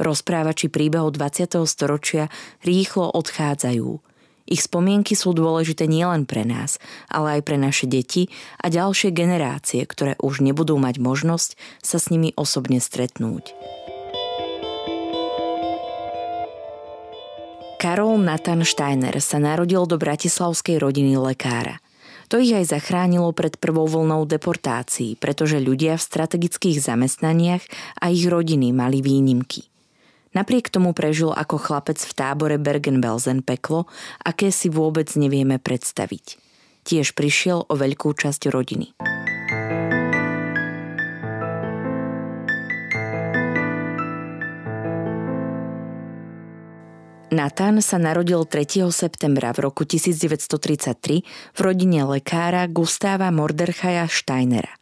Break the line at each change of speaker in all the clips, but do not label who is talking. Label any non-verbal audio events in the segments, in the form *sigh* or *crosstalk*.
Rozprávači príbehov 20. storočia rýchlo odchádzajú. Ich spomienky sú dôležité nielen pre nás, ale aj pre naše deti a ďalšie generácie, ktoré už nebudú mať možnosť sa s nimi osobne stretnúť. Karol Nathan Steiner sa narodil do bratislavskej rodiny lekára. To ich aj zachránilo pred prvou vlnou deportácií, pretože ľudia v strategických zamestnaniach a ich rodiny mali výnimky. Napriek tomu prežil ako chlapec v tábore Bergen-Belsen peklo, aké si vôbec nevieme predstaviť. Tiež prišiel o veľkú časť rodiny. Nathan sa narodil 3. septembra v roku 1933 v rodine lekára Gustáva Morderchaja Steinera.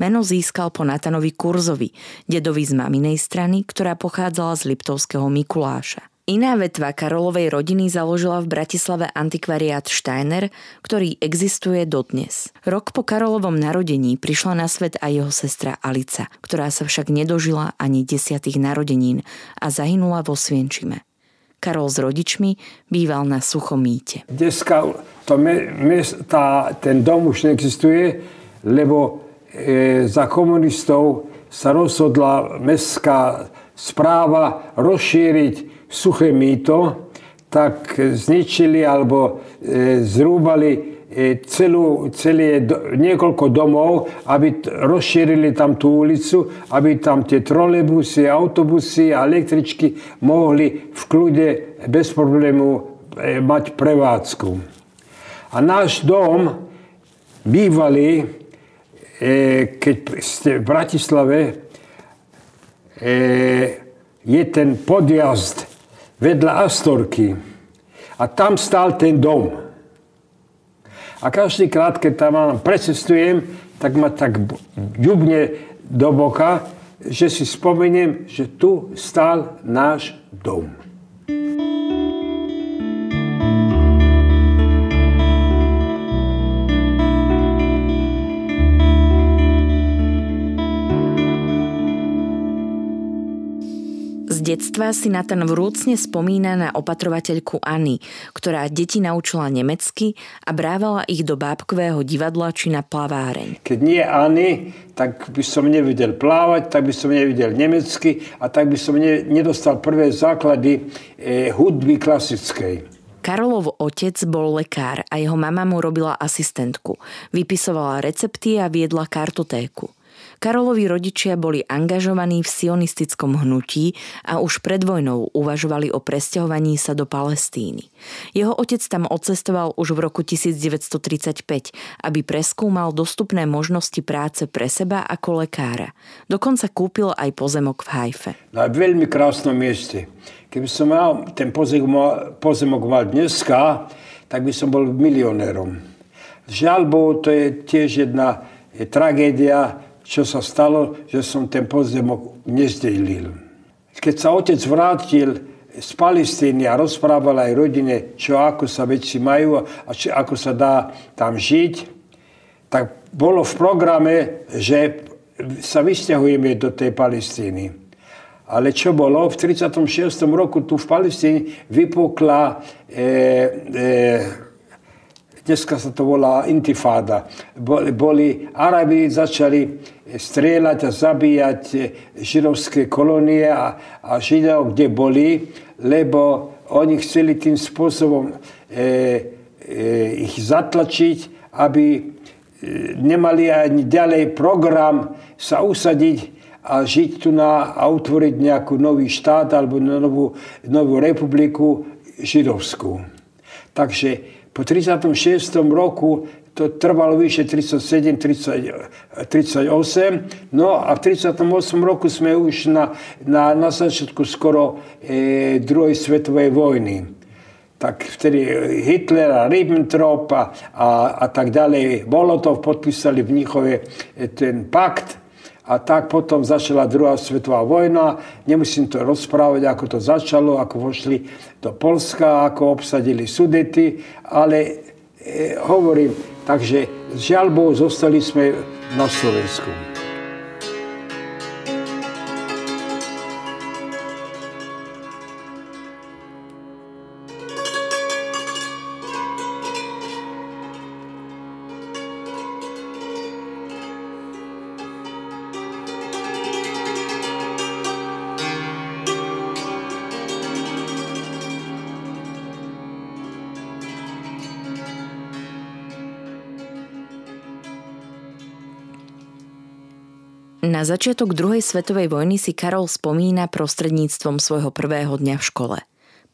Meno získal po Natanovi Kurzovi, dedovi z maminej strany, ktorá pochádzala z Liptovského Mikuláša. Iná vetva Karolovej rodiny založila v Bratislave antikvariát Steiner, ktorý existuje dodnes. Rok po Karolovom narodení prišla na svet aj jeho sestra Alica, ktorá sa však nedožila ani desiatých narodenín a zahynula vo Svienčime. Karol s rodičmi býval na Suchomíte.
Dneska to me, me, tá, ten dom už neexistuje, lebo za komunistov sa rozhodla mestská správa rozšíriť suché mýto, tak zničili alebo e, zrúbali e, celú, celé, niekoľko domov, aby rozšírili tam tú ulicu, aby tam tie trolejbusy, autobusy a električky mohli v kľude bez problému mať prevádzku. A náš dom bývalý E, keď ste v Bratislave, e, je ten podjazd vedľa Astorky a tam stál ten dom. A každý krát, keď tam precestujem, tak ma tak ďubne do boka, že si spomeniem, že tu stál náš dom.
Detstva si na ten vrúcne spomína na opatrovateľku Anny, ktorá deti naučila nemecky a brávala ich do bábkového divadla či na plaváreň.
Keď nie Anny, tak by som nevidel plávať, tak by som nevidel nemecky a tak by som ne, nedostal prvé základy e, hudby klasickej.
Karolov otec bol lekár a jeho mama mu robila asistentku. Vypisovala recepty a viedla kartotéku. Karolovi rodičia boli angažovaní v sionistickom hnutí a už pred vojnou uvažovali o presťahovaní sa do Palestíny. Jeho otec tam odcestoval už v roku 1935, aby preskúmal dostupné možnosti práce pre seba ako lekára. Dokonca kúpil aj pozemok v Hajfe.
Na veľmi krásnom mieste. Keby som mal ten pozemok, mal dneska, tak by som bol milionérom. Žiaľ to je tiež jedna je tragédia, čo sa stalo, že som ten pozemok nezdelil. Keď sa otec vrátil z Palestíny a rozprával aj rodine, čo ako sa veci majú a čo, ako sa dá tam žiť, tak bolo v programe, že sa vysťahujeme do tej Palestíny. Ale čo bolo? V 36. roku tu v Palestíne vypukla e, e, dneska sa to volá intifáda. Boli, Arabi začali strieľať a zabíjať židovské kolónie a, a židov, kde boli, lebo oni chceli tým spôsobom e, e, ich zatlačiť, aby e, nemali ani ďalej program sa usadiť a žiť tu na, a utvoriť nejakú nový štát alebo novú, novú republiku židovskú. Takže po 36. roku to trvalo vyše 37, 30, 38. No a v 38 roku sme už na, na, na začiatku skoro e, druhej svetovej vojny tak vtedy Hitler a Ribbentrop a, a, tak ďalej, Molotov podpísali v Níchove ten pakt a tak potom začala druhá svetová vojna. Nemusím to rozprávať, ako to začalo, ako vošli do Polska, ako obsadili Sudety, ale e, hovorím, takže žiaľ Bohu, zostali sme na Slovensku.
Začiatok druhej svetovej vojny si Karol spomína prostredníctvom svojho prvého dňa v škole.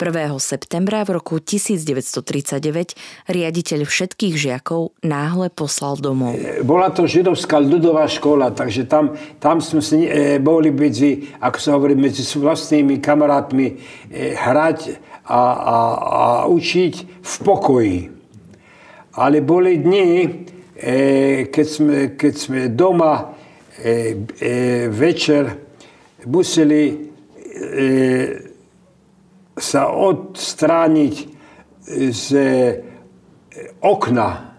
1. septembra v roku 1939 riaditeľ všetkých žiakov náhle poslal domov.
E, bola to židovská ľudová škola, takže tam, tam sme si, e, boli medzi, ako sa hovorí, medzi vlastnými kamarátmi e, hrať a, a, a učiť v pokoji. Ale boli dni, e, keď, sme, keď sme doma večer museli e, sa odstrániť z okna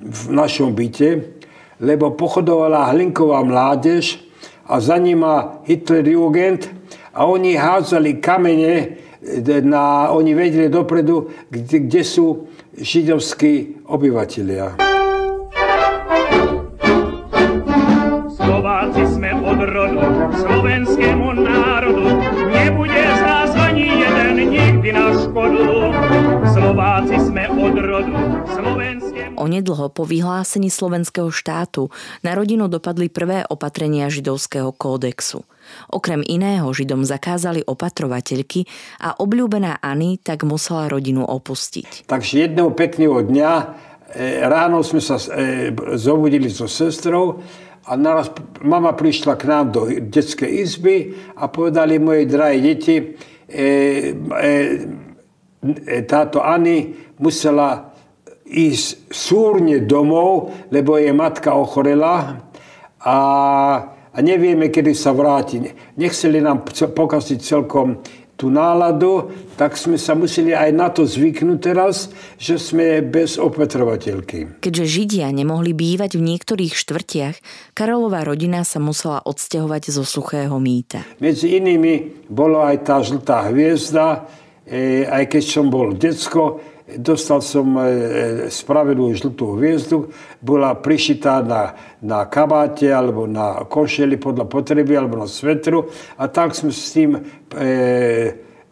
v našom byte, lebo pochodovala hlinková mládež a za nima Hitler Jugend a oni hádzali kamene, na, oni vedeli dopredu, kde, kde sú židovskí obyvatelia.
Onedlho po vyhlásení slovenského štátu na rodinu dopadli prvé opatrenia židovského kódexu. Okrem iného Židom zakázali opatrovateľky a obľúbená Ani tak musela rodinu opustiť.
Takže jedného pekného dňa e, ráno sme sa e, zobudili so sestrou a naraz mama prišla k nám do detskej izby a povedali moje drahé deti, e, táto Ani musela ísť súrne domov, lebo jej matka ochorela a, a nevieme, kedy sa vráti. Nechceli nám pokaziť celkom tú náladu, tak sme sa museli aj na to zvyknúť teraz, že sme bez opetrovateľky.
Keďže Židia nemohli bývať v niektorých štvrtiach, Karolová rodina sa musela odsťahovať zo suchého mýta.
Medzi inými bolo aj tá žltá hviezda, e, aj keď som bol decko, Dostal som e, spravedlú žltú hviezdu, bola prišitá na, na kabáte alebo na košeli podľa potreby alebo na svetru a tak sme s tým e,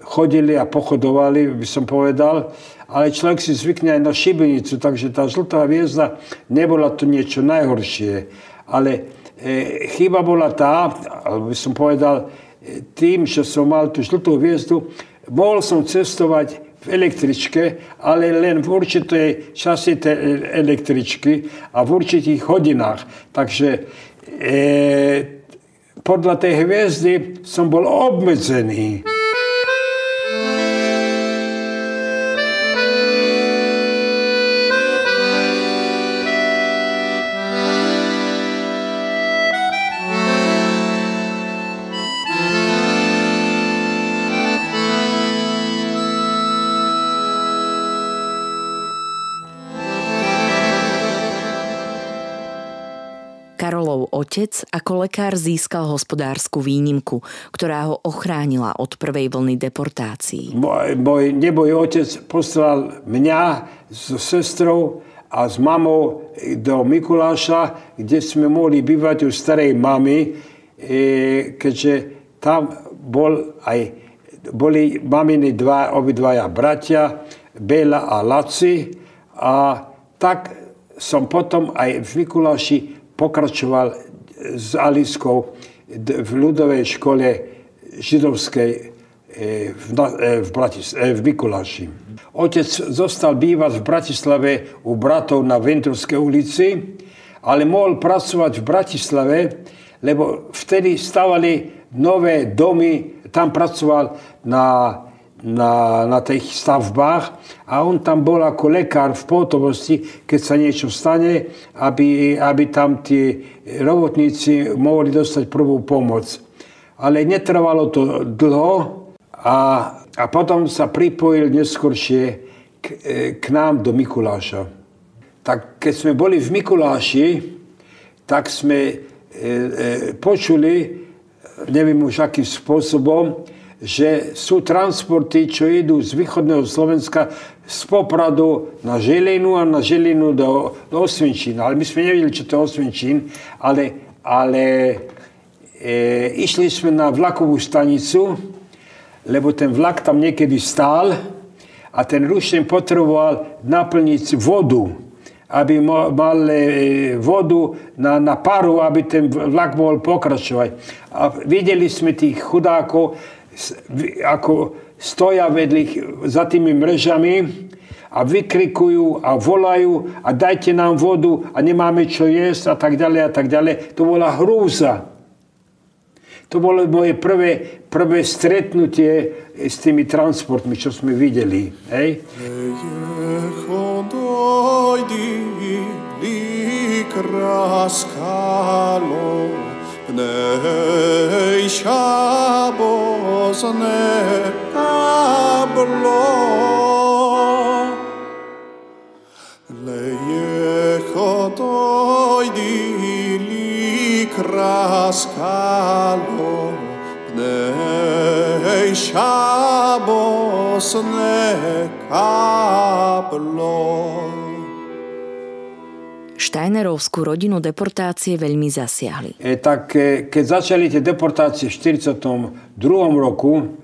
chodili a pochodovali, by som povedal. Ale človek si zvykne aj na šibenicu, takže tá žltá hviezda nebola to niečo najhoršie. Ale e, chyba bola tá, alebo by som povedal, e, tým, že som mal tú žltú hviezdu, mohol som cestovať električke, ale len v určitej čase tej električky a v určitých hodinách. Takže e, podľa tej hviezdy som bol obmedzený.
Otec ako lekár získal hospodárskú výnimku, ktorá ho ochránila od prvej vlny deportácií.
Môj, môj neboj otec poslal mňa s sestrou a s mamou do Mikuláša, kde sme mohli bývať u starej mamy, e, keďže tam bol aj, boli maminy dva, obidvaja bratia, Bela a Laci. A tak som potom aj v Mikuláši pokračoval s Aliskou v ľudovej škole židovskej e, v, e, v, Bratis, e, v Mikuláši. otec zostal bývať v Bratislave u bratov na Ventrovskej ulici, ale mohol pracovať v Bratislave, lebo vtedy stavali nové domy, tam pracoval na, na, na tých stavbách a on tam bol ako lekár v pohotovosti, keď sa niečo stane, aby, aby tam tí robotníci mohli dostať prvú pomoc. Ale netrvalo to dlho a, a potom sa pripojil neskôršie k, k nám do Mikuláša. Tak keď sme boli v Mikuláši, tak sme e, e, počuli, neviem už akým spôsobom, že sú transporty, čo idú z východného Slovenska z Popradu na Želinu a na Želinu do, do Osvenčína. Ale my sme nevedeli, čo to je Osvenčín, ale, ale e, išli sme na vlakovú stanicu, lebo ten vlak tam niekedy stál a ten rušen potreboval naplniť vodu aby mal e, vodu na, na paru, aby ten vlak mohol pokračovať. A videli sme tých chudákov, ako stoja vedli za tými mrežami a vykrikujú a volajú a dajte nám vodu a nemáme čo jesť a tak ďalej a tak ďalej. To bola hrúza. To bolo moje prvé, prvé stretnutie s tými transportmi, čo sme videli. Hej? Πνέει η ώρα που λέει σου δώσω την ευκαιρία, Πνέει η ώρα που
Štajnerovskú rodinu deportácie veľmi zasiahli.
E, tak e, keď začali tie deportácie v 1942 roku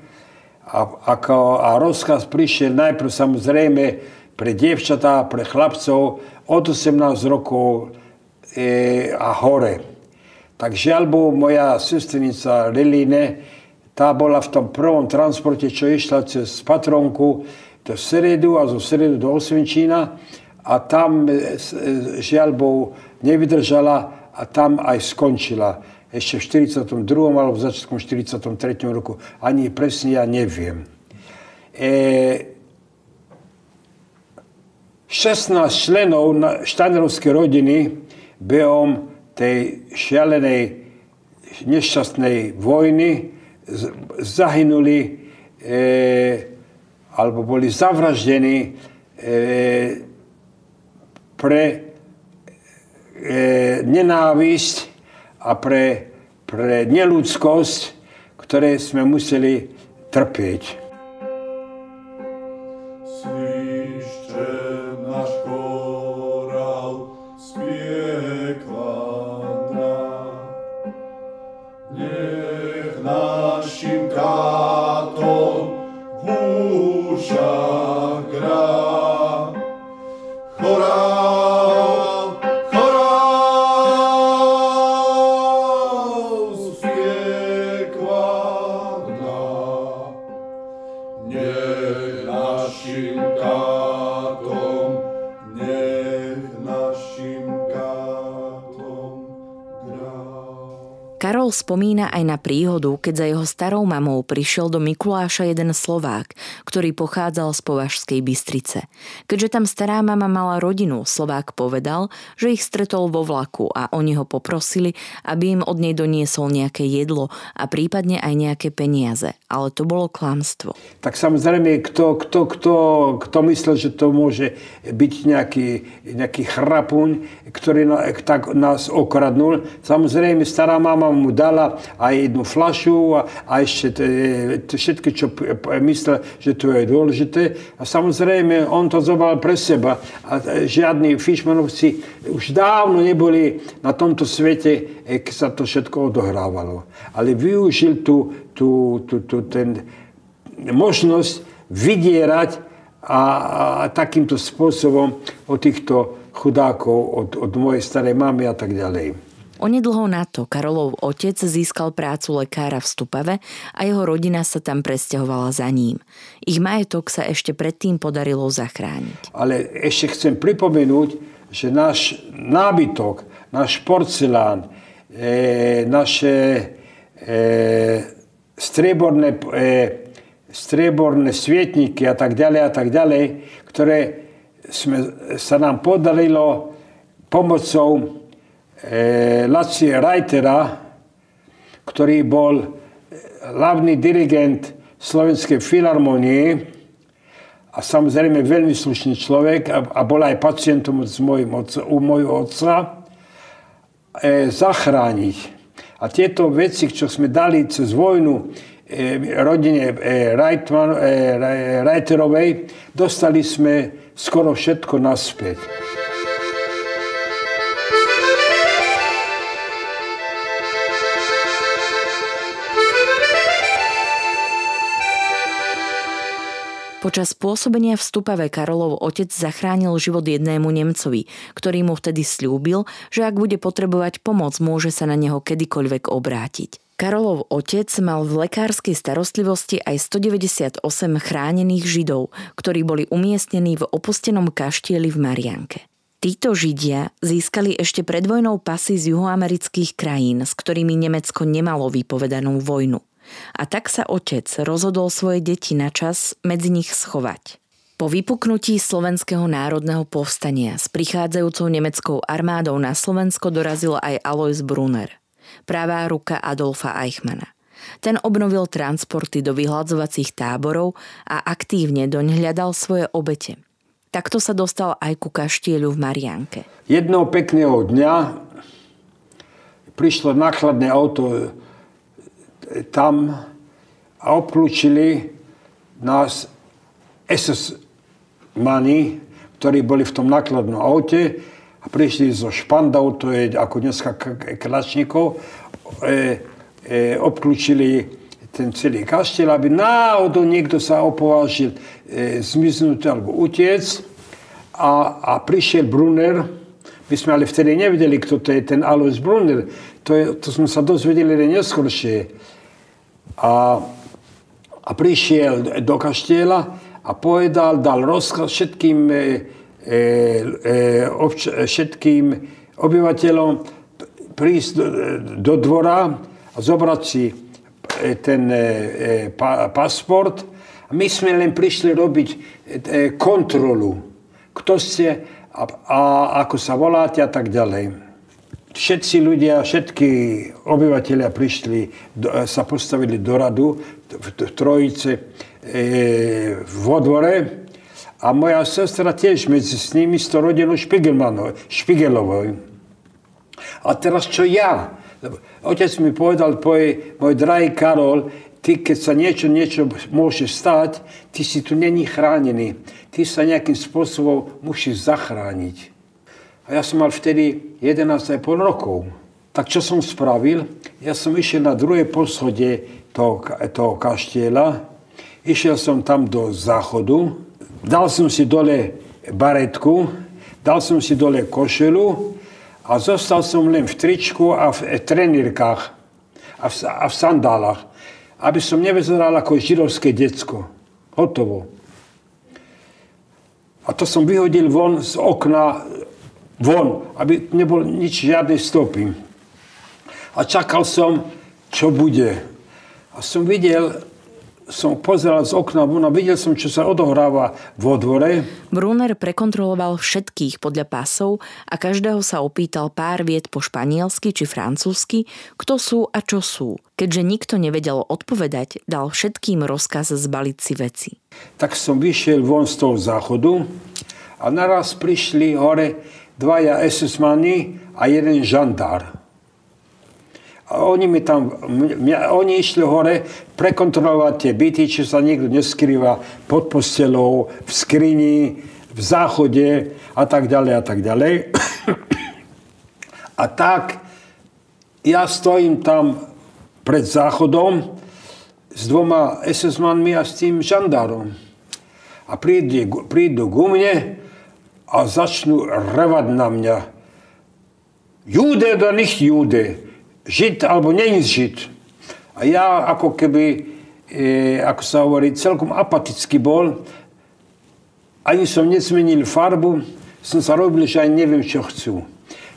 a, ako, a rozkaz prišiel najprv samozrejme pre dievčatá, pre chlapcov od 18 rokov e, a hore. Tak žiaľ Bohu, moja sestrinica Reline, tá bola v tom prvom transporte, čo išla cez Patronku do Seredu a zo Seredu do Osvenčína a tam e, e, žiaľ Bohu nevydržala a tam aj skončila. Ešte v 42. alebo v začiatkom 43. roku. Ani presne ja neviem. E, 16 členov štajnerovskej rodiny behom tej šialenej nešťastnej vojny zahynuli e, alebo boli zavraždení e, pre e, nenávisť a pre, pre neludskosť, ktoré sme museli trpieť.
Spomína aj na príhodu, keď za jeho starou mamou prišiel do Mikuláša jeden Slovák, ktorý pochádzal z Považskej Bystrice. Keďže tam stará mama mala rodinu, Slovák povedal, že ich stretol vo vlaku a oni ho poprosili, aby im od nej doniesol nejaké jedlo a prípadne aj nejaké peniaze. Ale to bolo klamstvo.
Tak samozrejme, kto, kto, kto, kto myslel, že to môže byť nejaký, nejaký chrapuň, ktorý tak nás okradnul, samozrejme stará mama mu dala aj jednu flašu a, a ešte to všetky, čo myslel, že to je dôležité. A samozrejme, on to zobral pre seba. A žiadni Fischmanovci už dávno neboli na tomto svete, e, keď sa to všetko odohrávalo. Ale využil tú, tú, tú, tú ten možnosť vydierať a, a takýmto spôsobom od týchto chudákov, od, od mojej starej mamy a tak ďalej.
Onedlho na to Karolov otec získal prácu lekára v Stupave a jeho rodina sa tam presťahovala za ním. Ich majetok sa ešte predtým podarilo zachrániť.
Ale ešte chcem pripomenúť, že náš nábytok, náš porcelán, e, naše e, strieborné, e, strieborné svietniky a tak ďalej a tak ďalej, ktoré sme, sa nám podarilo pomocou e, Lacie Reitera, ktorý bol e, hlavný dirigent Slovenskej filharmonie a samozrejme veľmi slušný človek a, bol aj pacientom s mojim otca, u mojho otca, e, zachrániť. A tieto veci, čo sme dali cez vojnu e, rodine e, Reitman, e, Reiterovej, dostali sme skoro všetko naspäť.
Počas pôsobenia v Stupave Karolov otec zachránil život jednému Nemcovi, ktorý mu vtedy slúbil, že ak bude potrebovať pomoc, môže sa na neho kedykoľvek obrátiť. Karolov otec mal v lekárskej starostlivosti aj 198 chránených židov, ktorí boli umiestnení v opustenom kaštieli v Marianke. Títo Židia získali ešte pred vojnou pasy z juhoamerických krajín, s ktorými Nemecko nemalo vypovedanú vojnu a tak sa otec rozhodol svoje deti na čas medzi nich schovať. Po vypuknutí Slovenského národného povstania s prichádzajúcou nemeckou armádou na Slovensko dorazil aj Alois Brunner, pravá ruka Adolfa Eichmana. Ten obnovil transporty do vyhľadzovacích táborov a aktívne doň hľadal svoje obete. Takto sa dostal aj ku kaštieľu v Marianke.
Jedného pekného dňa prišlo nákladné auto tam a obklúčili nás SS mani, ktorí boli v tom nákladnom aute a prišli zo špandov, to je ako dneska klačníkov, e, e, obklúčili ten celý kaštiel, aby náhodou niekto sa opovážil e, zmiznúť alebo utiec. A, a prišiel Brunner, my sme ale vtedy nevedeli, kto to je ten Alois Brunner. To, je, to sme sa dozvedeli neskôršie a, a prišiel do kaštieľa a povedal, dal rozkaz všetkým, e, e, e obč- všetkým obyvateľom prísť do, do dvora a zobrať si e, ten e, pa, pasport. A my sme len prišli robiť e, kontrolu, kto ste a, a ako sa voláte a tak ďalej všetci ľudia, všetky obyvateľia prišli, do, sa postavili do radu v, v trojice e, v odvore a moja sestra tiež medzi s nimi s to rodinou Špigelovou. A teraz čo ja? Otec mi povedal, poj, môj drahý Karol, ty keď sa niečo, niečo môže stať, ty si tu není chránený. Ty sa nejakým spôsobom musíš zachrániť. A ja som mal vtedy 11,5 rokov. Tak čo som spravil? Ja som išiel na druhé poschodie toho, toho kaštieľa, išiel som tam do záchodu, dal som si dole baretku, dal som si dole košelu a zostal som len v tričku a v trenírkach a v, a v sandálach, aby som nevyzeral ako židovské decko. Hotovo. A to som vyhodil von z okna von, aby nebol nič, žiadne stopy. A čakal som, čo bude. A som videl, som pozeral z okna von a videl som, čo sa odohráva vo dvore.
Brunner prekontroloval všetkých podľa pásov a každého sa opýtal pár viet po španielsky či francúzsky, kto sú a čo sú. Keďže nikto nevedel odpovedať, dal všetkým rozkaz zbaliť si veci.
Tak som vyšiel von z toho záchodu a naraz prišli hore dvaja SS-mani a jeden žandár. A oni mi tam, mňa, oni išli hore prekontrolovať tie byty, či sa niekto neskrýva pod postelou, v skrini, v záchode a tak ďalej a tak ďalej. A tak ja stojím tam pred záchodom s dvoma SS-manmi a s tým žandárom. A prídu, prídu ku mne a začnú revať na mňa. Jude oder nicht Jude, Žid alebo není Žid. A ja ako keby, e, ako sa hovorí, celkom apatický bol. Ani som nesmenil farbu, som sa robil, že aj neviem, čo chcú.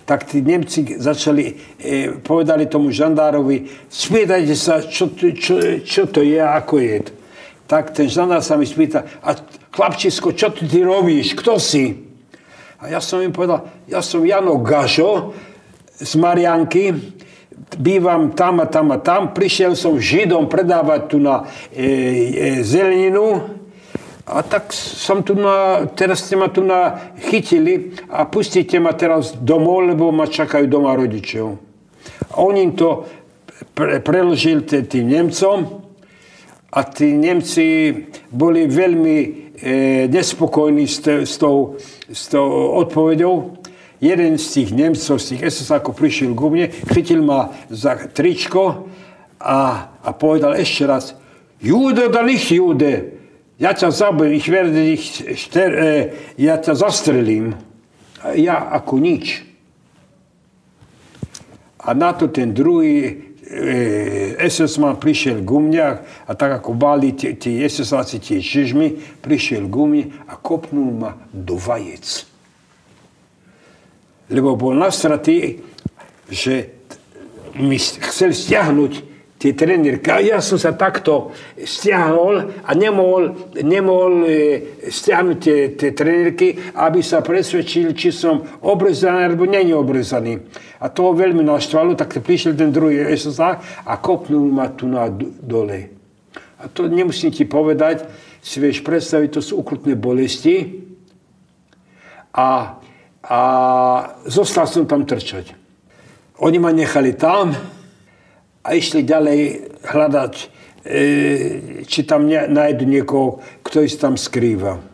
Tak tí Nemci začali, e, povedali tomu žandárovi, spýtajte sa, čo, čo, čo to je ako je. Tak ten žandár sa mi spýta, a chlapčisko, čo ty, ty robíš, kto si? A ja som im povedal, ja som Jano Gažo, z Marianky, bývam tam a tam a tam, prišiel som Židom predávať tu na e, e, zeleninu a tak som tu na, teraz ste ma tu na chytili a pustíte ma teraz domov, lebo ma čakajú doma rodičov. A on im to pre, preložil tým Nemcom a tí Nemci boli veľmi nespokojní s, te, s, tou, s tou odpovedou jeden z tých Nemcov, z tých SS-ákov prišiel ku mne, chytil ma za tričko a, a povedal ešte raz, Jude da nicht Jude, ja ťa zabijem, ich werde dich, šter, e, ja ťa zastrelím. Ja ako nič. A na to ten druhý e, SS-man prišiel mne a tak ako bali tí SS-áci, tie žižmy, prišiel ku mne a kopnul ma do vajec. Lebo bol nasratý, že mi chcel stiahnuť tie trenérky. A ja som sa takto stiahol a nemohol, nemohol e, stiahnuť tie, tie trenérky, aby sa presvedčil, či som obrezaný alebo není obrezaný. A to veľmi naštvalo, tak prišiel ten druhý SSA a kopnul ma tu na dole. A to nemusím ti povedať, si vieš predstaviť, to sú ukrutné bolesti. A a zostal som tam trčať. Oni ma nechali tam a išli ďalej hľadať, e, či tam nájdu niekoho, kto ich tam skrýva.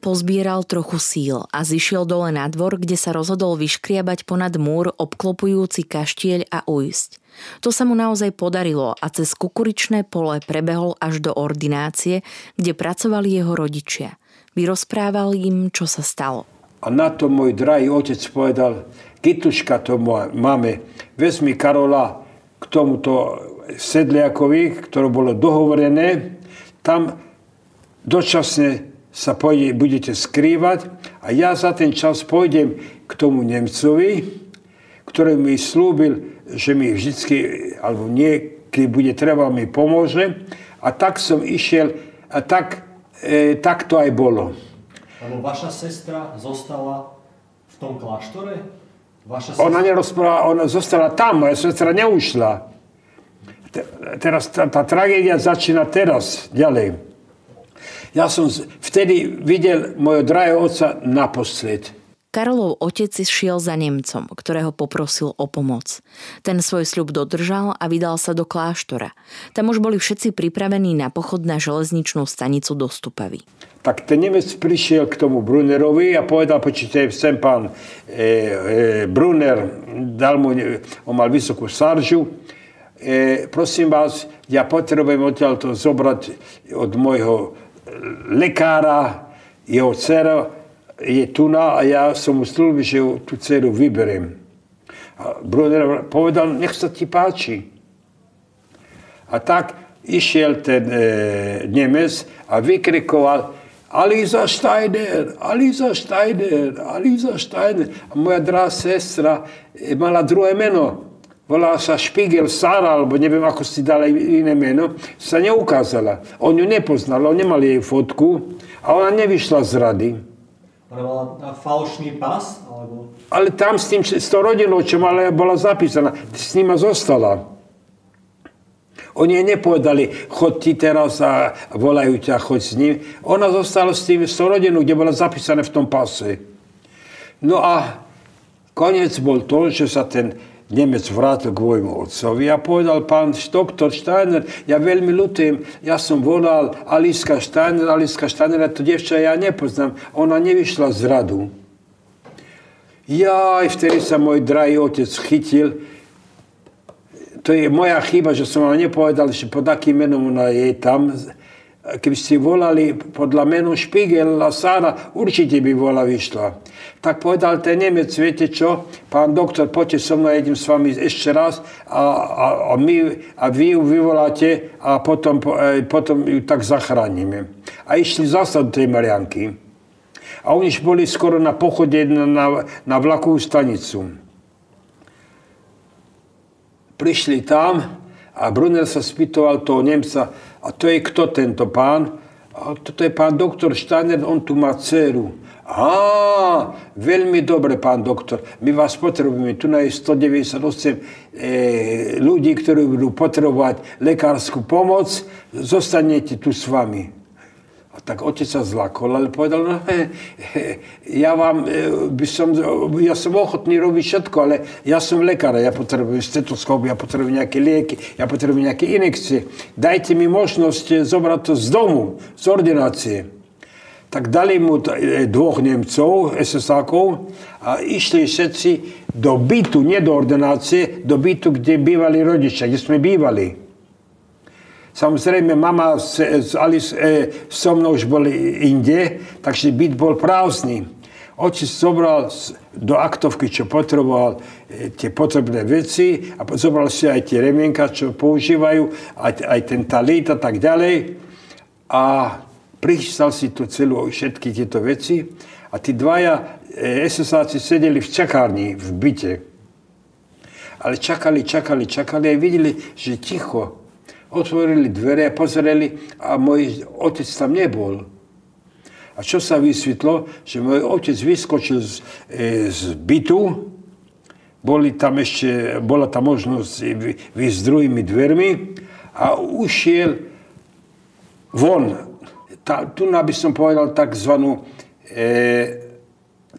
Pozbieral trochu síl a zišiel dole na dvor, kde sa rozhodol vyškriabať ponad múr obklopujúci kaštieľ a ujsť. To sa mu naozaj podarilo a cez kukuričné pole prebehol až do ordinácie, kde pracovali jeho rodičia. Vyrozprával im, čo sa stalo.
A na to môj drahý otec povedal, Gituška to máme, vezmi Karola k tomuto sedliakovi, ktoré bolo dohovorené, tam dočasne sa pôjde, budete skrývať a ja za ten čas pôjdem k tomu Nemcovi, ktorý mi slúbil, že mi vždycky, alebo niekedy bude treba, mi pomôže. A tak som išiel, a tak, e, tak to aj bolo.
Lebo vaša sestra zostala v tom kláštore?
Vaša sestra... Ona nerozprávala, ona zostala tam, moja sestra neušla. Teraz tá, tá tragédia začína teraz, ďalej. Ja som vtedy videl mojho drahého otca naposled.
Karolov otec šiel za Nemcom, ktorého poprosil o pomoc. Ten svoj sľub dodržal a vydal sa do kláštora. Tam už boli všetci pripravení na pochod na železničnú stanicu do Stupavy.
Tak ten Nemec prišiel k tomu Brunerovi a povedal, počíte, sem pán e, e, Brunner, dal mu, on mal vysokú saržu, e, prosím vás, ja potrebujem odtiaľ to zobrať od môjho lekára, jeho dcera je tu na a ja som slúbil, že tú dceru vyberiem. A Brunner povedal, nech sa ti páči. A tak išiel ten e, Nemec a vykrikoval, Aliza Steiner, Aliza Steiner, Aliza Steiner. A moja drahá sestra mala druhé meno volá sa Špigel Sara, alebo neviem, ako si dala iné meno, sa neukázala. On ju nepoznal, on nemal jej fotku a ona nevyšla z rady.
Ona mala falošný pas? Alebo...
Ale tam s, tým, s tou rodinou, čo mala, bola zapísaná, s nima zostala. Oni jej nepovedali, chod ti teraz a volajú ťa, choď s ním. Ona zostala s, tým, s tou rodinou, kde bola zapísaná v tom pase. No a koniec bol to, že sa ten Nemec vrátil k môjmu otcovi a povedal pán doktor Steiner, ja veľmi ľutujem, ja som volal Aliska Steiner, Aliska Steiner, to devča ja nepoznám, ona nevyšla z radu. Ja, vtedy sa môj drahý otec chytil, to je moja chyba, že som vám nepovedal, že pod akým menom ona je tam, keby ste volali podľa menu Špigel a Sára, určite by bola vyšla. Tak povedal ten Nemec, viete čo, pán doktor, poďte so mnou, jedem s vami ešte raz a, a, a, my, a vy ju vyvoláte a potom, e, potom ju tak zachránime. A išli zasa do tej Marianky. A oni boli skoro na pochode na, na, na vlakovú stanicu. Prišli tam a Brunner sa spýtoval toho Nemca, a to je kto tento pán? A toto je pán doktor Steiner, on tu má dceru. Á, veľmi dobre, pán doktor. My vás potrebujeme. Tu je 198 e, ľudí, ktorí budú potrebovať lekárskú pomoc. Zostanete tu s vami. A tak otec sa zlakol, ale povedal, no he, he, ja vám e, by som, ja som ochotný robiť všetko, ale ja som lekár, ja potrebujem stetoskop, ja potrebujem nejaké lieky, ja potrebujem nejaké inekcie. Dajte mi možnosť zobrať to z domu, z ordinácie. Tak dali mu e, dvoch Nemcov, SS-ákov a išli všetci do bytu, nie do ordinácie, do bytu, kde bývali rodičia, kde sme bývali. Samozrejme, mama s, s Alice e, so mnou už boli inde, takže byt bol prázdny. Otec zobral do aktovky, čo potreboval, e, tie potrebné veci a zobral si aj tie remienka, čo používajú, aj, aj ten talit a tak ďalej. A prichytal si tu celú, všetky tieto veci a tí dvaja e, SSáci sedeli v čakárni, v byte. Ale čakali, čakali, čakali a videli, že ticho, otvorili dvere pozreli a môj otec tam nebol. A čo sa vysvetlo, že môj otec vyskočil z, e, z bytu, boli tam ešte, bola tam možnosť vyjsť s druhými dvermi a ušiel von. Ta, tu by som povedal takzvanú e,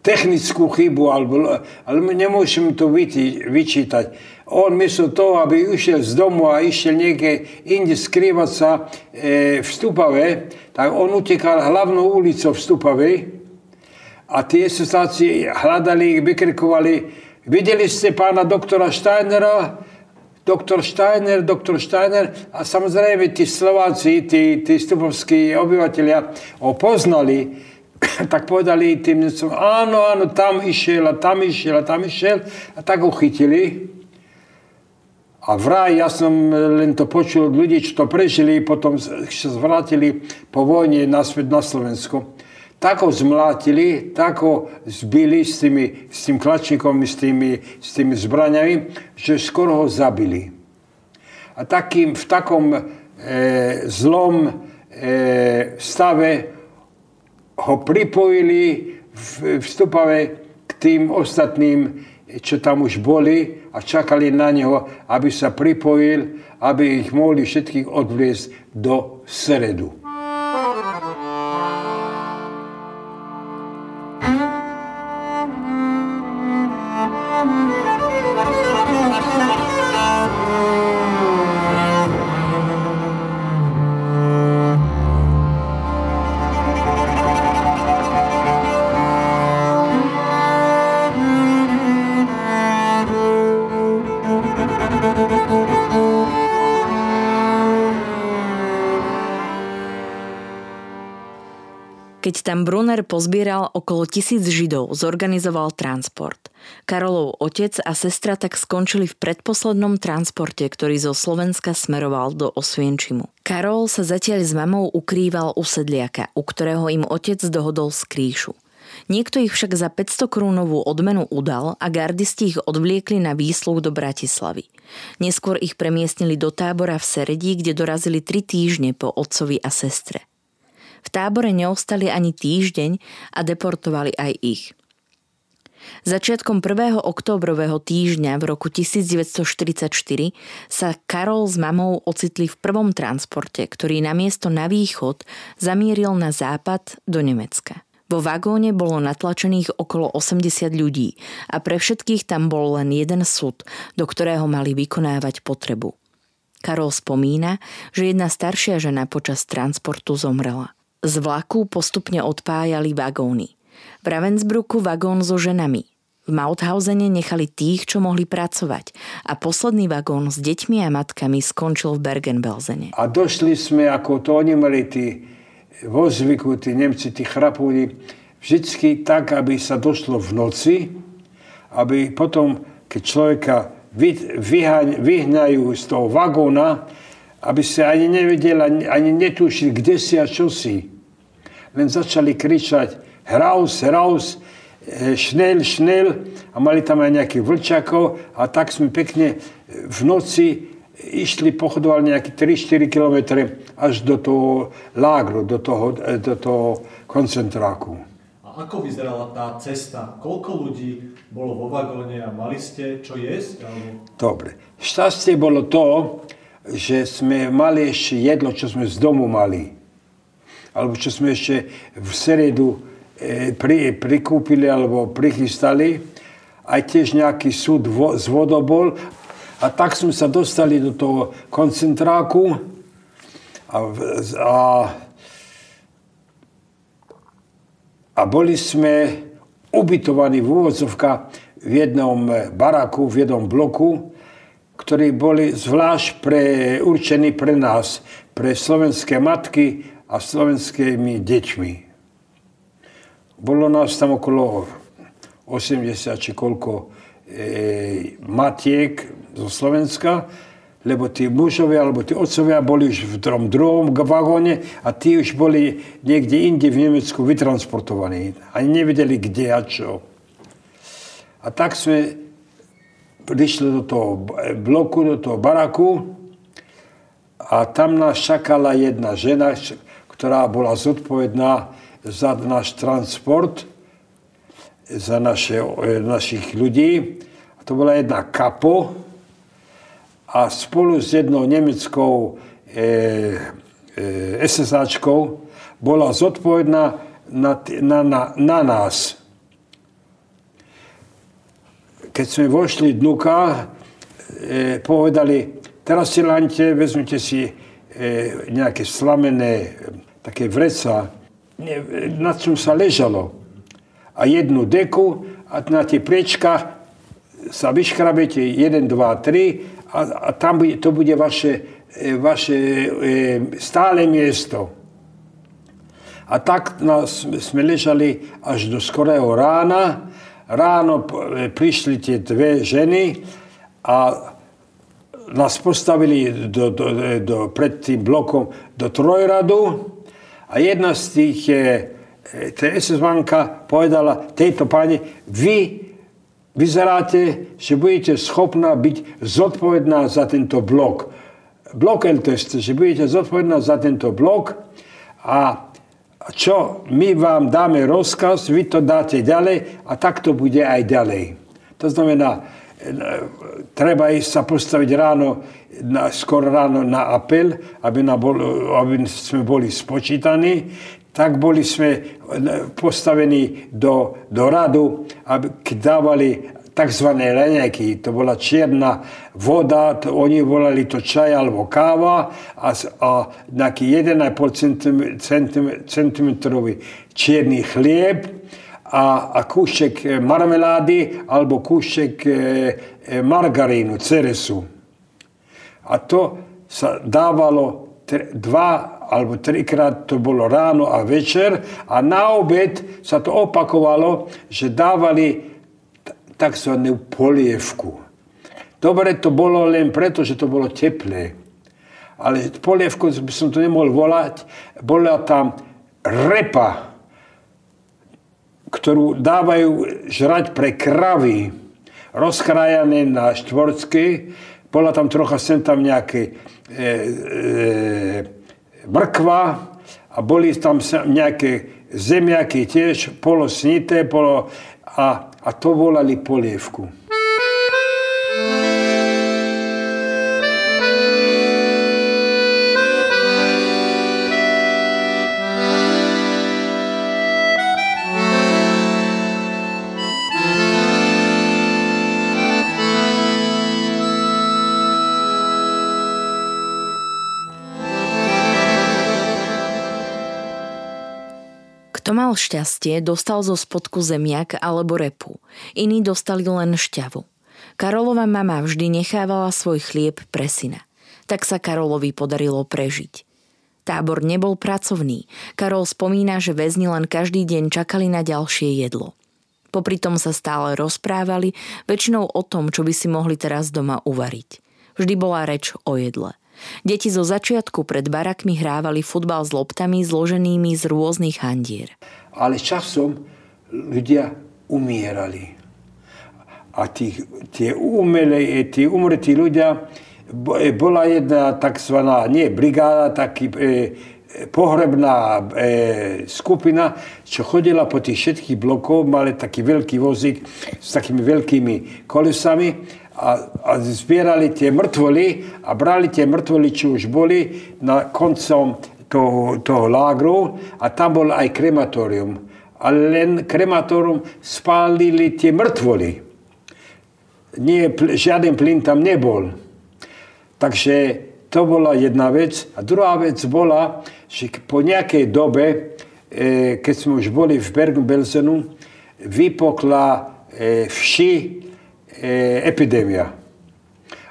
technickú chybu, alebo, ale nemôžem to vyčítať. On myslel to, aby išiel z domu a išiel niekde inde skrývať sa e, v Stupave, tak on utekal hlavnou ulicou v Stupavej a tie esestáci hľadali, vykrikovali, videli ste pána doktora Steinera, doktor Steiner, doktor Steiner. A samozrejme tí Slováci, tí, tí stupovskí obyvateľia ho poznali, *coughs* tak povedali tým, áno, áno, tam išiel a tam išiel a tam išiel a tak ho chytili. A vraj, ja som len to počul od ľudí, čo to prežili, potom sa zvrátili po vojne naspäť na Slovensko. Tak ho zmlátili, tak ho zbili s, tými, s tým klačníkom, s tými, s tými zbraniami, že skoro ho zabili. A takým, v takom e, zlom e, stave ho pripojili v, v Stupave k tým ostatným čo tam už boli a čakali na neho, aby sa pripojil, aby ich mohli všetkých odviesť do Seredu.
Tam Brunner pozbieral okolo tisíc Židov, zorganizoval transport. Karolov otec a sestra tak skončili v predposlednom transporte, ktorý zo Slovenska smeroval do Osvienčimu. Karol sa zatiaľ s mamou ukrýval u sedliaka, u ktorého im otec dohodol skríšu. Niekto ich však za 500 krúnovú odmenu udal a gardisti ich odvliekli na výsluh do Bratislavy. Neskôr ich premiestnili do tábora v Seredí, kde dorazili tri týždne po otcovi a sestre. V tábore neostali ani týždeň a deportovali aj ich. Začiatkom 1. októbrového týždňa v roku 1944 sa Karol s mamou ocitli v prvom transporte, ktorý namiesto na východ zamieril na západ do Nemecka. Vo vagóne bolo natlačených okolo 80 ľudí a pre všetkých tam bol len jeden súd, do ktorého mali vykonávať potrebu. Karol spomína, že jedna staršia žena počas transportu zomrela. Z vlaku postupne odpájali vagóny. V Ravensbrücku vagón so ženami. V Mauthausene nechali tých, čo mohli pracovať a posledný vagón s deťmi a matkami skončil v Bergen-Belsene.
A došli sme, ako to oni mali tí vo zvyku, tí Nemci, tí chrapúni, vždycky tak, aby sa došlo v noci, aby potom, keď človeka vyhnajú z toho vagóna, aby sa ani nevedel, ani, ani netušil, kde si a čo si. Len začali kričať hraus, hraus, e, šnel, šnel a mali tam aj nejakých vlčakov a tak sme pekne v noci išli, pochodovali nejaké 3-4 km až do toho lágru, do toho, e, do toho koncentráku.
A ako vyzerala tá cesta? Koľko ľudí bolo vo vagóne a mali ste čo jesť? Alebo...
Dobre. Šťastie bolo to, že sme mali ešte jedlo, čo sme z domu mali. Alebo čo sme ešte v seredu e, pri, prikúpili alebo prichystali. Aj tiež nejaký súd vo, z vodobol. A tak sme sa dostali do toho koncentráku a, a a boli sme ubytovaní v úvodzovka v jednom baraku, v jednom bloku, ktorí boli zvlášť pre, určení pre nás, pre slovenské matky a slovenskými deťmi. Bolo nás tam okolo 80 či koľko e, matiek zo Slovenska lebo tí mužovia alebo tí otcovia boli už v tom druhom vagóne a tí už boli niekde inde v Nemecku vytransportovaní. Ani nevedeli kde a čo. A tak sme prišli do toho bloku, do toho baraku a tam nás čakala jedna žena, ktorá bola zodpovedná za náš transport, za naše, našich ľudí. To bola jedna kapo, a spolu s jednou nemeckou e, e, SSAčkou bola zodpovedná na, na, na, na nás. Keď sme vošli dnuka, e, povedali, teraz si lante, vezmite si e, nejaké slamené, také vreca, na čom sa ležalo. A jednu deku a na tie priečkách sa vyškrabete 1, 2, 3 a, a tam bude, to bude vaše, e, vaše e, stále miesto. A tak nás, sme ležali až do skorého rána. Ráno e, prišli tie dve ženy a nás postavili do, do, do, pred tým blokom do trojradu a jedna z tých, ts povedala tejto pani, vy vyzeráte, že budete schopná byť zodpovedná za tento blok. Blok LTS, že budete zodpovedná za tento blok a čo my vám dáme rozkaz, vy to dáte ďalej a tak to bude aj ďalej. To znamená, treba ísť sa postaviť ráno, na, skoro ráno na apel, aby, na bol, aby sme boli spočítaní tak boli sme e, postavení do, do radu, aby dávali tzv. raňajky. To bola čierna voda, to, oni volali to čaj alebo káva a, a nejaký 1,5 cm, cm čierny chlieb a, a kúšek marmelády alebo kúšek e, e, margarínu, ceresu. A to sa dávalo dva alebo trikrát to bolo ráno a večer a na obed sa to opakovalo, že dávali tzv. polievku. Dobre to bolo len preto, že to bolo teplé. Ale polievku som to nemohol volať. Bola tam repa, ktorú dávajú žrať pre kravy, rozkrajané na štvorcky. Bola tam trocha sem tam nejaké e, e, mrkva a boli tam nejaké zemiaky tiež polosnité polo, a, a to volali polievku.
Kto mal šťastie, dostal zo spodku zemiak alebo repu. Iní dostali len šťavu. Karolova mama vždy nechávala svoj chlieb pre syna. Tak sa Karolovi podarilo prežiť. Tábor nebol pracovný. Karol spomína, že väzni len každý deň čakali na ďalšie jedlo. Popri tom sa stále rozprávali, väčšinou o tom, čo by si mohli teraz doma uvariť. Vždy bola reč o jedle. Deti zo začiatku pred barakmi hrávali futbal s loptami zloženými z rôznych handier.
Ale časom ľudia umierali. A tí, tie umelé, tí umretí ľudia E, bola jedna takzvaná, nie brigáda, taký e, pohrebná e, skupina, čo chodila po tých všetkých blokov, mali taký veľký vozík s takými veľkými kolesami a, a zbierali tie mŕtvoly a brali tie mŕtvoly, čo už boli na koncom toho, toho lágru a tam bol aj krematórium. Ale len krematórium spálili tie mŕtvoly. Nie, žiaden plyn tam nebol. Takže to bola jedna vec. A druhá vec bola, že po nejakej dobe, e, keď sme už boli v Bergen-Belsenu, vypokla e, vši e, epidémia.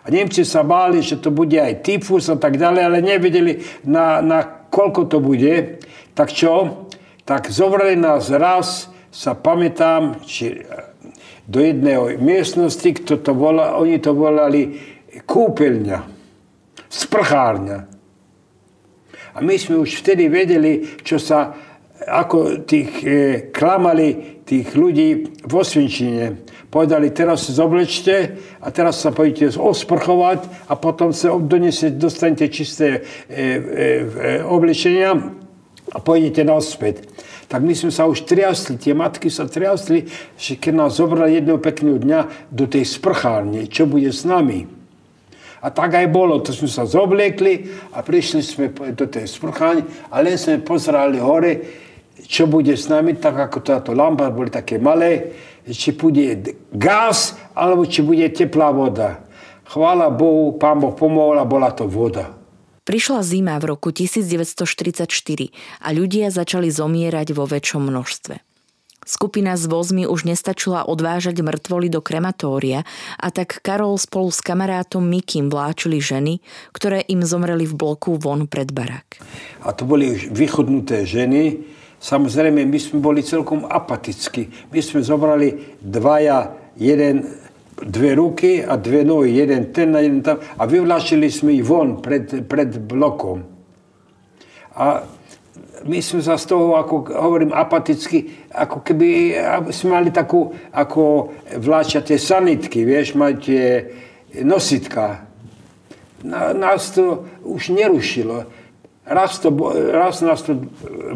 A Nemci sa báli, že to bude aj tyfus a tak ďalej, ale nevedeli, na, na koľko to bude. Tak čo? Tak zobrali nás raz, sa pamätám, či do jednej miestnosti, kto to volá, oni to volali kúpeľňa sprchárňa. A my sme už vtedy vedeli, čo sa, ako tých e, klamali tých ľudí v Osvinčine. Povedali, teraz sa zoblečte a teraz sa pojďte osprchovať a potom sa donesiete, dostanete čisté e, e, e, oblečenia a pôjdete naspäť. Tak my sme sa už triasli, tie matky sa triasli, že keď nás zobrali jedného pekného dňa do tej sprchárne, čo bude s nami. A tak aj bolo, to sme sa zobliekli a prišli sme do tej sprcháň a len sme pozerali hore, čo bude s nami, tak ako táto lampa boli také malé, či bude gaz, alebo či bude teplá voda. Chvála Bohu, pán Boh pomohol a bola to voda.
Prišla zima v roku 1944 a ľudia začali zomierať vo väčšom množstve. Skupina s vozmi už nestačila odvážať mŕtvoly do krematória a tak Karol spolu s kamarátom Mikim vláčili ženy, ktoré im zomreli v bloku von pred barak.
A to boli vychodnuté ženy. Samozrejme, my sme boli celkom apatickí. My sme zobrali dvaja, jeden, dve ruky a dve nohy, jeden ten a jeden tam a vyvláčili sme ich von pred, pred blokom. A my sme sa z toho, ako hovorím, apaticky, ako keby sme mali takú, ako vláčate sanitky, vieš, máte nositka. Nás to už nerušilo. Raz, to, raz nás to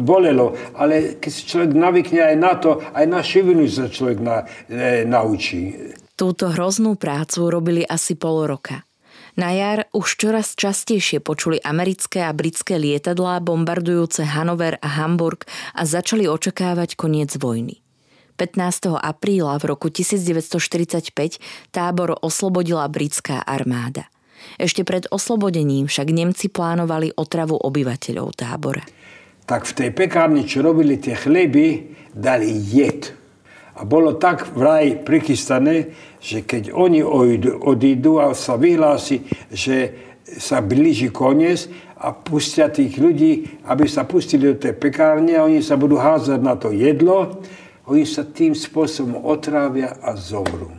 bolelo, ale keď sa človek navykne aj na to, aj na šivinu sa človek na, e, naučí.
Túto hroznú prácu robili asi pol roka. Na jar už čoraz častejšie počuli americké a britské lietadlá bombardujúce Hanover a Hamburg a začali očakávať koniec vojny. 15. apríla v roku 1945 tábor oslobodila britská armáda. Ešte pred oslobodením však Nemci plánovali otravu obyvateľov tábora.
Tak v tej pekárni, čo robili tie chleby, dali jed. A bolo tak vraj prichystané, že keď oni odídu a sa vyhlási, že sa blíži koniec a pustia tých ľudí, aby sa pustili do tej pekárne a oni sa budú házať na to jedlo, oni sa tým spôsobom otrávia a zomrú.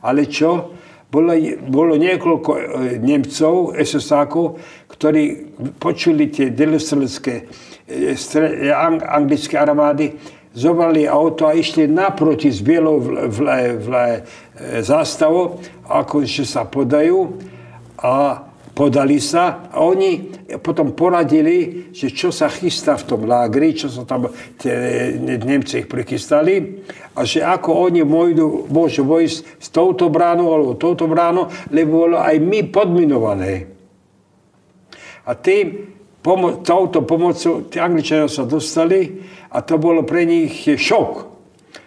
Ale čo? Bolo, bolo niekoľko e, Nemcov, SS-ákov, ktorí počuli tie delostreľské e, anglické armády, zobrali auto a išli naproti s bielou zástavou, ako že sa podajú. A podali sa a oni potom poradili, že čo sa chystá v tom lágri, čo sa tam tie Nemci ich prichystali a že ako oni môjdu, môžu vojsť s touto bránou alebo touto bránou, lebo bolo aj my podminované. A tým pomo- touto pomocou tí Angličania sa dostali a to bolo pre nich šok.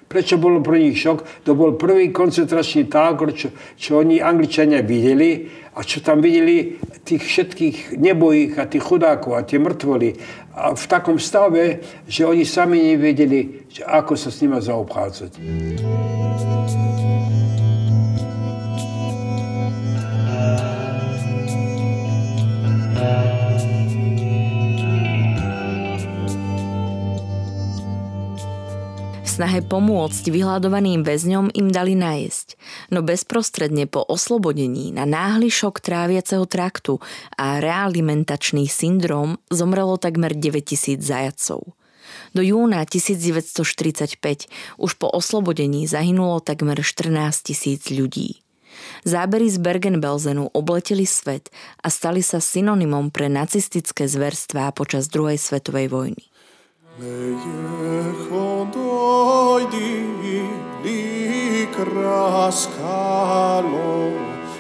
Prečo bolo pre nich šok? To bol prvý koncentračný tábor, čo, čo oni Angličania videli a čo tam videli tých všetkých nebojích a tých chudákov a tie mŕtvoly a v takom stave, že oni sami nevedeli, ako sa s nimi zaobchádzať.
Snahe pomôcť vyhľadovaným väzňom im dali najesť, no bezprostredne po oslobodení na náhly šok tráviaceho traktu a realimentačný syndrom zomrelo takmer 9000 zajacov. Do júna 1945 už po oslobodení zahynulo takmer 14 tisíc ľudí. Zábery z Bergen-Belsenu obleteli svet a stali sa synonymom pre nacistické zverstvá počas druhej svetovej vojny. Meie hondoi kraskalo,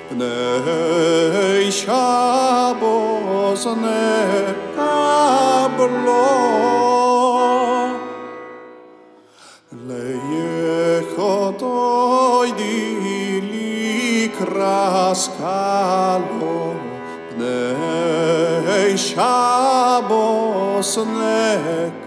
Pnei shabos ne kablo. Meie di li kraskalo, Pnei shabos ne.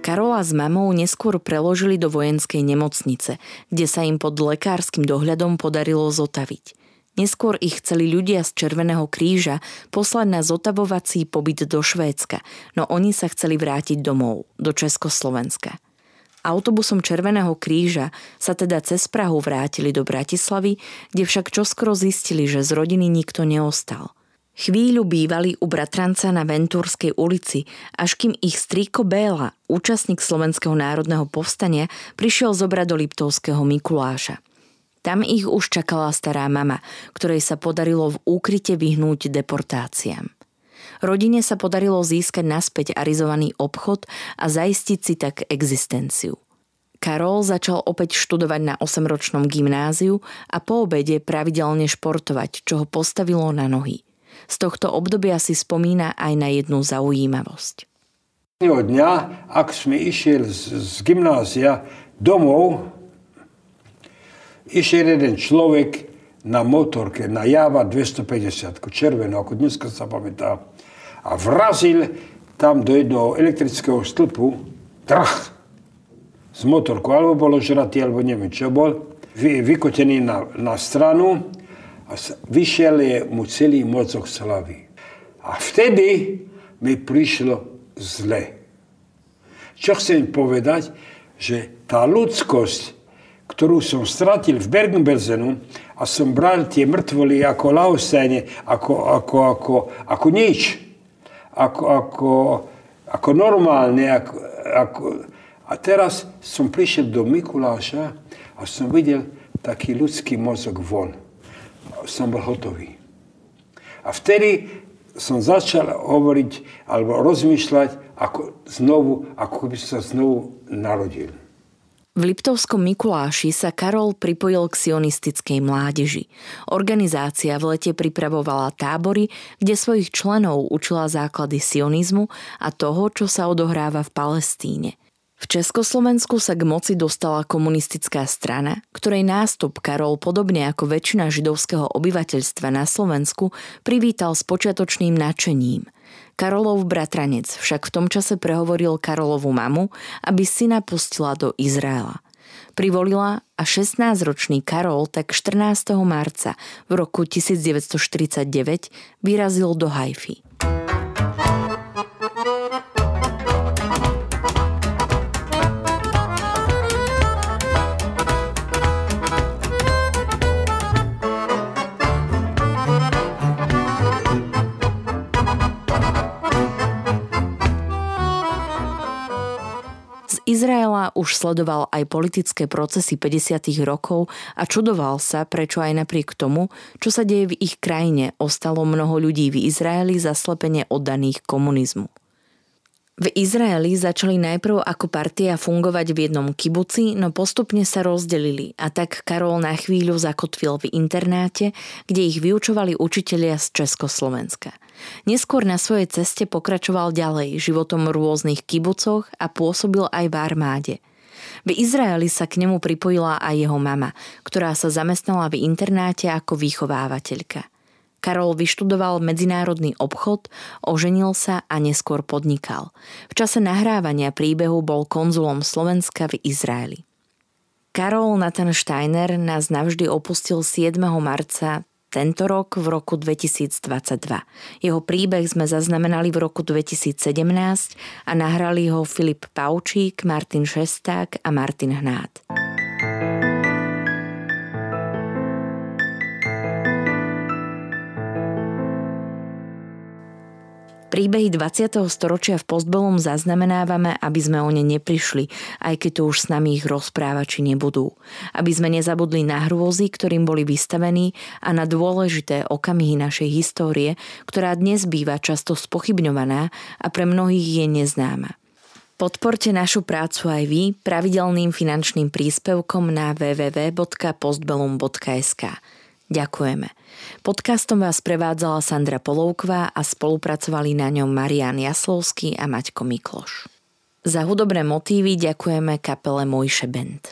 Karola s mamou neskôr preložili do vojenskej nemocnice, kde sa im pod lekárskym dohľadom podarilo zotaviť. Neskôr ich chceli ľudia z Červeného kríža poslať na zotavovací pobyt do Švédska, no oni sa chceli vrátiť domov, do Československa. Autobusom Červeného kríža sa teda cez Prahu vrátili do Bratislavy, kde však čoskoro zistili, že z rodiny nikto neostal. Chvíľu bývali u bratranca na Ventúrskej ulici, až kým ich strýko Béla, účastník Slovenského národného povstania, prišiel zobrať do Liptovského Mikuláša. Tam ich už čakala stará mama, ktorej sa podarilo v úkryte vyhnúť deportáciám. Rodine sa podarilo získať naspäť arizovaný obchod a zaistiť si tak existenciu. Karol začal opäť študovať na 8-ročnom gymnáziu a po obede pravidelne športovať, čo ho postavilo na nohy. Z tohto obdobia si spomína aj na jednu zaujímavosť.
Dňa, ak sme išiel z, z gymnázia domov, išiel jeden človek na motorke, na Java 250, červenú, ako dneska sa pamätá, a vrazil tam do jednoho elektrického stĺpu, trach, z motorku, alebo bolo žratý, alebo neviem čo bol, vy, vykotený na, na stranu a vyšiel je mu celý mozog slavy. A vtedy mi prišlo zle. Čo chcem povedať, že tá ľudskosť, ktorú som stratil v Bergen-Belsenu a som bral tie mŕtvoly ako laosajne, ako, ako, ako, ako nič, ako, ako, ako normálne. Ako, ako, a teraz som prišiel do Mikuláša a som videl taký ľudský mozog von som bol hotový. A vtedy som začal hovoriť alebo rozmýšľať ako znovu, ako by som sa znovu narodil.
V Liptovskom Mikuláši sa Karol pripojil k sionistickej mládeži. Organizácia v lete pripravovala tábory, kde svojich členov učila základy sionizmu a toho, čo sa odohráva v Palestíne – v Československu sa k moci dostala komunistická strana, ktorej nástup Karol podobne ako väčšina židovského obyvateľstva na Slovensku privítal s počiatočným nadšením. Karolov bratranec však v tom čase prehovoril Karolovu mamu, aby syna pustila do Izraela. Privolila a 16-ročný Karol tak 14. marca v roku 1949 vyrazil do Haify. Izraela už sledoval aj politické procesy 50. rokov a čudoval sa, prečo aj napriek tomu, čo sa deje v ich krajine, ostalo mnoho ľudí v Izraeli zaslepene oddaných komunizmu. V Izraeli začali najprv ako partia fungovať v jednom kibuci, no postupne sa rozdelili a tak Karol na chvíľu zakotvil v internáte, kde ich vyučovali učitelia z Československa. Neskôr na svojej ceste pokračoval ďalej životom v rôznych kibucoch a pôsobil aj v armáde. V Izraeli sa k nemu pripojila aj jeho mama, ktorá sa zamestnala v internáte ako výchovávateľka. Karol vyštudoval medzinárodný obchod, oženil sa a neskôr podnikal. V čase nahrávania príbehu bol konzulom Slovenska v Izraeli. Karol Nathan Steiner nás navždy opustil 7. marca tento rok v roku 2022. Jeho príbeh sme zaznamenali v roku 2017 a nahrali ho Filip Paučík, Martin Šesták a Martin Hnát. Príbehy 20. storočia v Postbelom zaznamenávame, aby sme o ne neprišli, aj keď tu už s nami ich rozprávači nebudú. Aby sme nezabudli na hrôzy, ktorým boli vystavení a na dôležité okamihy našej histórie, ktorá dnes býva často spochybňovaná a pre mnohých je neznáma. Podporte našu prácu aj vy pravidelným finančným príspevkom na www.postbelum.sk. Ďakujeme. Podcastom vás prevádzala Sandra Polovková a spolupracovali na ňom Marian Jaslovský a Maťko Mikloš. Za hudobné motívy ďakujeme kapele Mojše Band.